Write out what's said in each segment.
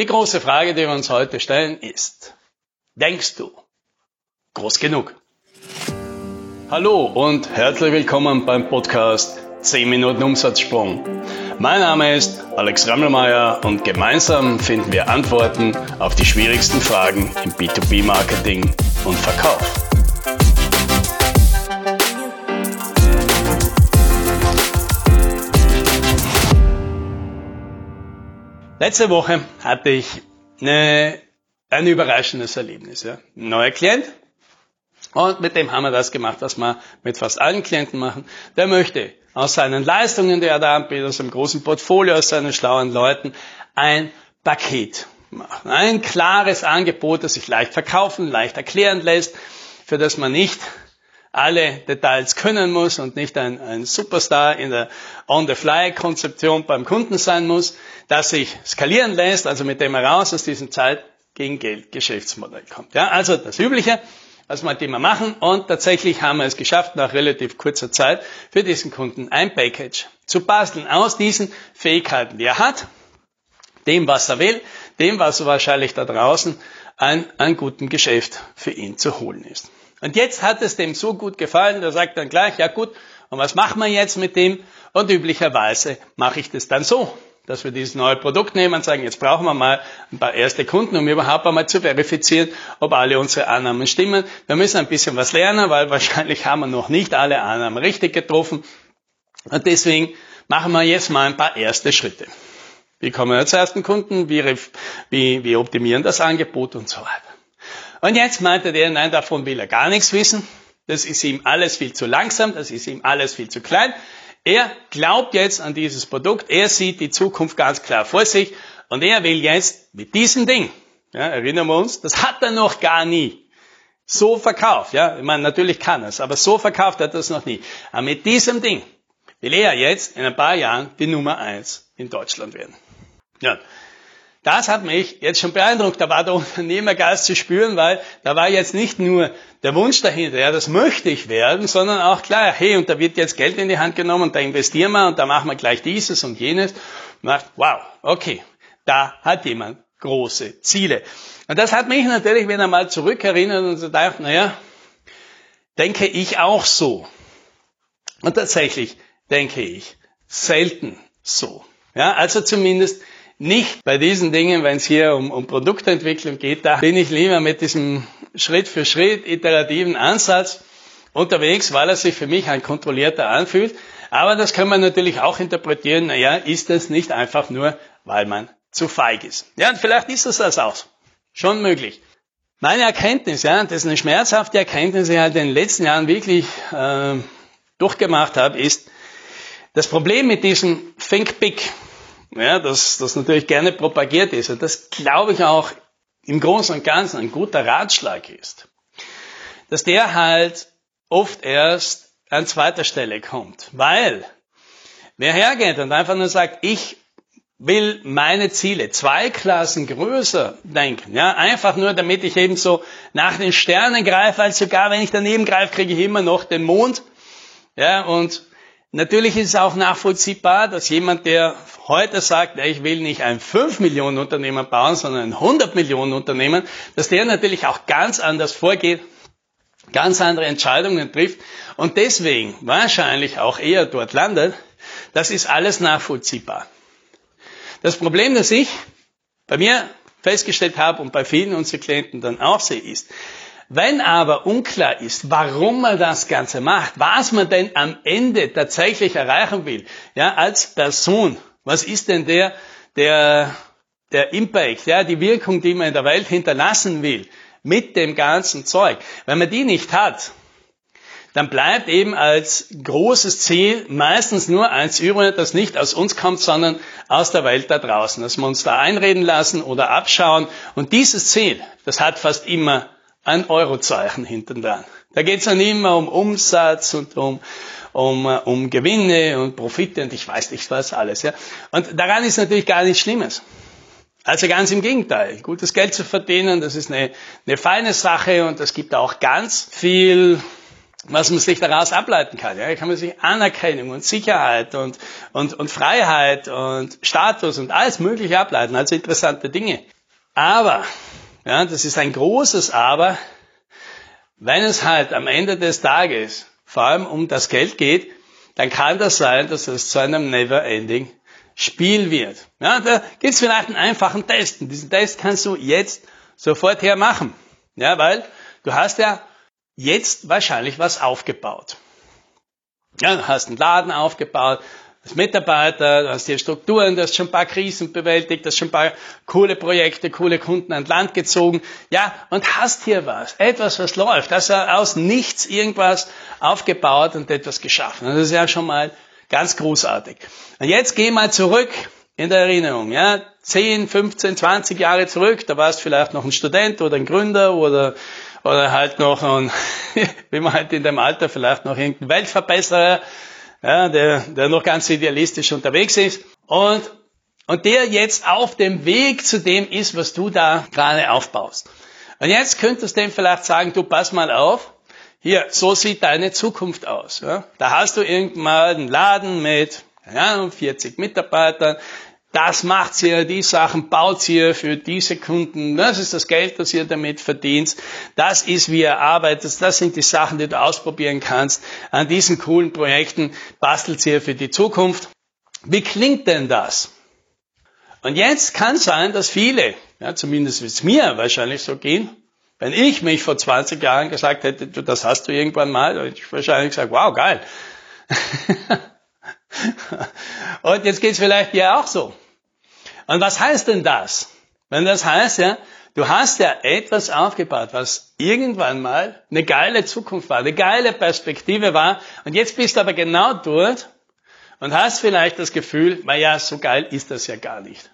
Die große Frage, die wir uns heute stellen, ist, denkst du groß genug? Hallo und herzlich willkommen beim Podcast 10 Minuten Umsatzsprung. Mein Name ist Alex Rammelmeier und gemeinsam finden wir Antworten auf die schwierigsten Fragen im B2B-Marketing und Verkauf. Letzte Woche hatte ich eine, ein überraschendes Erlebnis. Ja. Ein neuer Klient. Und mit dem haben wir das gemacht, was wir mit fast allen Klienten machen. Der möchte aus seinen Leistungen, die er da anbietet, aus einem großen Portfolio, aus seinen schlauen Leuten, ein Paket machen. Ein klares Angebot, das sich leicht verkaufen, leicht erklären lässt, für das man nicht alle Details können muss und nicht ein, ein Superstar in der On-the-Fly-Konzeption beim Kunden sein muss, das sich skalieren lässt, also mit dem er raus aus diesem Zeit gegen Geld Geschäftsmodell kommt. Ja, also das Übliche, was wir immer machen und tatsächlich haben wir es geschafft, nach relativ kurzer Zeit für diesen Kunden ein Package zu basteln aus diesen Fähigkeiten, die er hat, dem, was er will, dem, was wahrscheinlich da draußen ein, ein guten Geschäft für ihn zu holen ist. Und jetzt hat es dem so gut gefallen, der sagt dann gleich, ja gut, und was machen wir jetzt mit dem? Und üblicherweise mache ich das dann so, dass wir dieses neue Produkt nehmen und sagen, jetzt brauchen wir mal ein paar erste Kunden, um überhaupt einmal zu verifizieren, ob alle unsere Annahmen stimmen. Wir müssen ein bisschen was lernen, weil wahrscheinlich haben wir noch nicht alle Annahmen richtig getroffen. Und deswegen machen wir jetzt mal ein paar erste Schritte. Wie kommen wir zur ersten Kunden? Wie, wie, wie optimieren das Angebot und so weiter. Und jetzt meinte der, nein, davon will er gar nichts wissen. Das ist ihm alles viel zu langsam, das ist ihm alles viel zu klein. Er glaubt jetzt an dieses Produkt, er sieht die Zukunft ganz klar vor sich und er will jetzt mit diesem Ding, ja, erinnern wir uns, das hat er noch gar nie so verkauft. Ja, ich meine, natürlich kann er es, aber so verkauft hat er es noch nie. Aber mit diesem Ding will er jetzt in ein paar Jahren die Nummer eins in Deutschland werden. Ja, das hat mich jetzt schon beeindruckt. Da war der Unternehmergeist zu spüren, weil da war jetzt nicht nur der Wunsch dahinter, ja, das möchte ich werden, sondern auch klar, hey, und da wird jetzt Geld in die Hand genommen und da investieren wir und da machen wir gleich dieses und jenes. Und macht, wow, okay, da hat jemand große Ziele. Und das hat mich natürlich wieder mal zurückerinnert und so gedacht, naja, denke ich auch so. Und tatsächlich denke ich selten so. Ja, also zumindest nicht bei diesen Dingen, wenn es hier um, um Produktentwicklung geht, da bin ich lieber mit diesem Schritt für Schritt iterativen Ansatz unterwegs, weil er sich für mich ein kontrollierter anfühlt. Aber das kann man natürlich auch interpretieren, naja, ist das nicht einfach nur, weil man zu feig ist. Ja, und vielleicht ist das das auch. Schon möglich. Meine Erkenntnis, ja, das ist eine schmerzhafte Erkenntnis, die ich halt in den letzten Jahren wirklich äh, durchgemacht habe, ist, das Problem mit diesem Think Big, ja, das, das natürlich gerne propagiert ist. Und das glaube ich auch im Großen und Ganzen ein guter Ratschlag ist, dass der halt oft erst an zweiter Stelle kommt. Weil wer hergeht und einfach nur sagt, ich will meine Ziele zwei Klassen größer denken, ja, einfach nur damit ich eben so nach den Sternen greife, weil sogar wenn ich daneben greife, kriege ich immer noch den Mond, ja, und Natürlich ist es auch nachvollziehbar, dass jemand, der heute sagt, ich will nicht ein 5 Millionen Unternehmen bauen, sondern ein 100 Millionen Unternehmen, dass der natürlich auch ganz anders vorgeht, ganz andere Entscheidungen trifft und deswegen wahrscheinlich auch eher dort landet. Das ist alles nachvollziehbar. Das Problem, das ich bei mir festgestellt habe und bei vielen unserer Klienten dann auch sehe, ist, wenn aber unklar ist, warum man das Ganze macht, was man denn am Ende tatsächlich erreichen will, ja, als Person, was ist denn der, der, der Impact, ja, die Wirkung, die man in der Welt hinterlassen will, mit dem ganzen Zeug. Wenn man die nicht hat, dann bleibt eben als großes Ziel meistens nur eins übrig, das nicht aus uns kommt, sondern aus der Welt da draußen, dass wir uns da einreden lassen oder abschauen. Und dieses Ziel, das hat fast immer ein Eurozeichen hinten dran. Da geht es dann immer um Umsatz und um, um, äh, um Gewinne und Profite und ich weiß nicht was alles. Ja. Und daran ist natürlich gar nichts Schlimmes. Also ganz im Gegenteil. Gutes Geld zu verdienen, das ist eine, eine feine Sache und es gibt auch ganz viel was man sich daraus ableiten kann. Ja, kann man sich Anerkennung und Sicherheit und, und, und Freiheit und Status und alles Mögliche ableiten. Also interessante Dinge. Aber, ja, das ist ein großes Aber, wenn es halt am Ende des Tages vor allem um das Geld geht, dann kann das sein, dass es zu einem Never-Ending Spiel wird. Ja, da gibt es vielleicht einen einfachen Test. Und diesen Test kannst du jetzt sofort her machen. Ja, weil du hast ja jetzt wahrscheinlich was aufgebaut. Ja, du hast einen Laden aufgebaut, als Mitarbeiter, du hast hier Strukturen, du hast schon ein paar Krisen bewältigt, du hast schon ein paar coole Projekte, coole Kunden an Land gezogen, ja, und hast hier was, etwas, was läuft, hast ja aus nichts irgendwas aufgebaut und etwas geschaffen. Das ist ja schon mal ganz großartig. Und jetzt geh mal zurück in der Erinnerung, ja, 10, 15, 20 Jahre zurück, da warst du vielleicht noch ein Student oder ein Gründer oder oder halt noch ein, wie man halt in dem Alter vielleicht noch irgendein Weltverbesserer, ja, der, der noch ganz idealistisch unterwegs ist und, und der jetzt auf dem Weg zu dem ist, was du da gerade aufbaust. Und jetzt könntest du dem vielleicht sagen, du pass mal auf, hier, so sieht deine Zukunft aus. Ja? Da hast du irgendwann einen Laden mit ja, 40 Mitarbeitern, das macht ihr, die Sachen baut ihr für diese Kunden, das ist das Geld, das ihr damit verdient, das ist, wie ihr arbeitet, das sind die Sachen, die du ausprobieren kannst. An diesen coolen Projekten bastelt ihr für die Zukunft. Wie klingt denn das? Und jetzt kann sein, dass viele, ja, zumindest wird es mir wahrscheinlich so gehen, wenn ich mich vor 20 Jahren gesagt hätte, du, das hast du irgendwann mal, hätte ich wahrscheinlich gesagt, wow, geil. Und jetzt geht's vielleicht dir auch so. Und was heißt denn das? Wenn das heißt, ja, du hast ja etwas aufgebaut, was irgendwann mal eine geile Zukunft war, eine geile Perspektive war, und jetzt bist du aber genau dort und hast vielleicht das Gefühl, naja, so geil ist das ja gar nicht.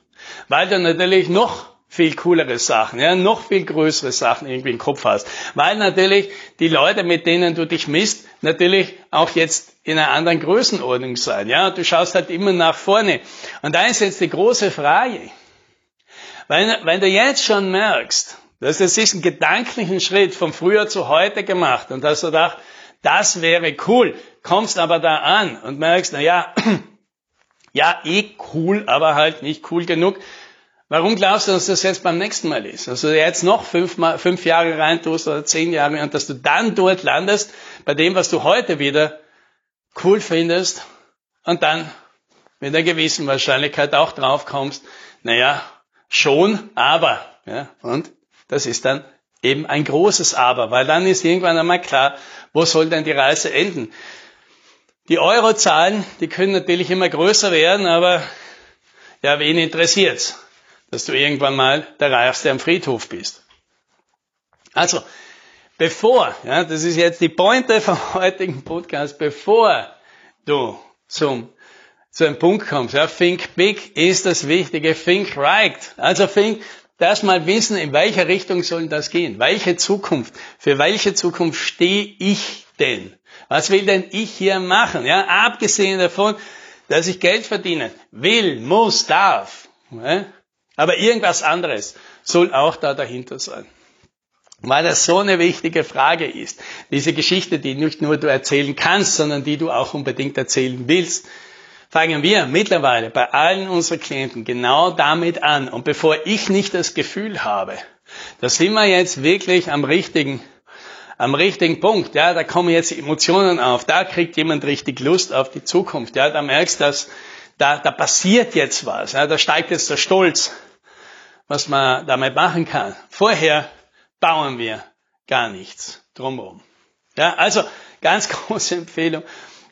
Weil du natürlich noch viel coolere Sachen, ja, noch viel größere Sachen irgendwie im Kopf hast. Weil natürlich die Leute, mit denen du dich misst, natürlich auch jetzt in einer anderen Größenordnung sein, ja. Du schaust halt immer nach vorne. Und da ist jetzt die große Frage. Wenn, wenn du jetzt schon merkst, dass das ist einen gedanklichen Schritt von früher zu heute gemacht und dass du dachtest, das wäre cool, kommst aber da an und merkst, na ja, ja, eh cool, aber halt nicht cool genug, Warum glaubst du, dass das jetzt beim nächsten Mal ist? Also jetzt noch fünf, Mal, fünf Jahre reintust oder zehn Jahre und dass du dann dort landest, bei dem, was du heute wieder cool findest und dann mit einer gewissen Wahrscheinlichkeit auch drauf kommst, naja, schon, aber. Ja, und das ist dann eben ein großes Aber, weil dann ist irgendwann einmal klar, wo soll denn die Reise enden? Die Eurozahlen, die können natürlich immer größer werden, aber ja, wen interessiert's? Dass du irgendwann mal der Reichste am Friedhof bist. Also, bevor, ja, das ist jetzt die Pointe vom heutigen Podcast, bevor du zum, zu einem Punkt kommst, ja, think big ist das Wichtige, think right. Also think, das mal wissen, in welche Richtung soll das gehen? Welche Zukunft? Für welche Zukunft stehe ich denn? Was will denn ich hier machen? Ja, abgesehen davon, dass ich Geld verdienen will, muss, darf. Aber irgendwas anderes soll auch da dahinter sein. Weil das so eine wichtige Frage ist. Diese Geschichte, die nicht nur du erzählen kannst, sondern die du auch unbedingt erzählen willst. Fangen wir mittlerweile bei allen unseren Klienten genau damit an. Und bevor ich nicht das Gefühl habe, da sind wir jetzt wirklich am richtigen, am richtigen Punkt. Ja, da kommen jetzt Emotionen auf. Da kriegt jemand richtig Lust auf die Zukunft. Ja, da merkst du, dass da, da passiert jetzt was. Ja, da steigt jetzt der Stolz was man damit machen kann. Vorher bauen wir gar nichts drumherum. Ja, also ganz große Empfehlung.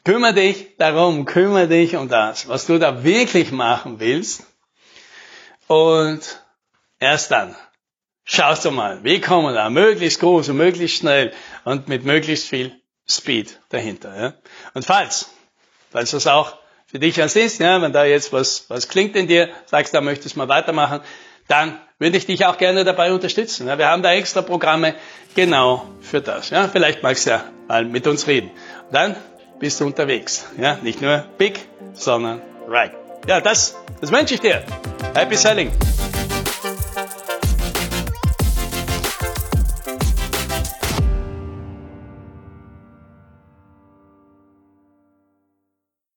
Kümmere dich darum, kümmere dich um das, was du da wirklich machen willst. Und erst dann schaust du mal, wie kommen wir da möglichst groß und möglichst schnell und mit möglichst viel Speed dahinter. Ja? Und falls, falls das auch für dich was ist, ja, wenn da jetzt was, was klingt in dir, sagst, da möchtest du mal weitermachen, dann würde ich dich auch gerne dabei unterstützen. Wir haben da extra Programme genau für das. Ja, vielleicht magst du ja mal mit uns reden. Und dann bist du unterwegs. Ja, nicht nur big, sondern right. Ja, das, das wünsche ich dir. Happy Selling.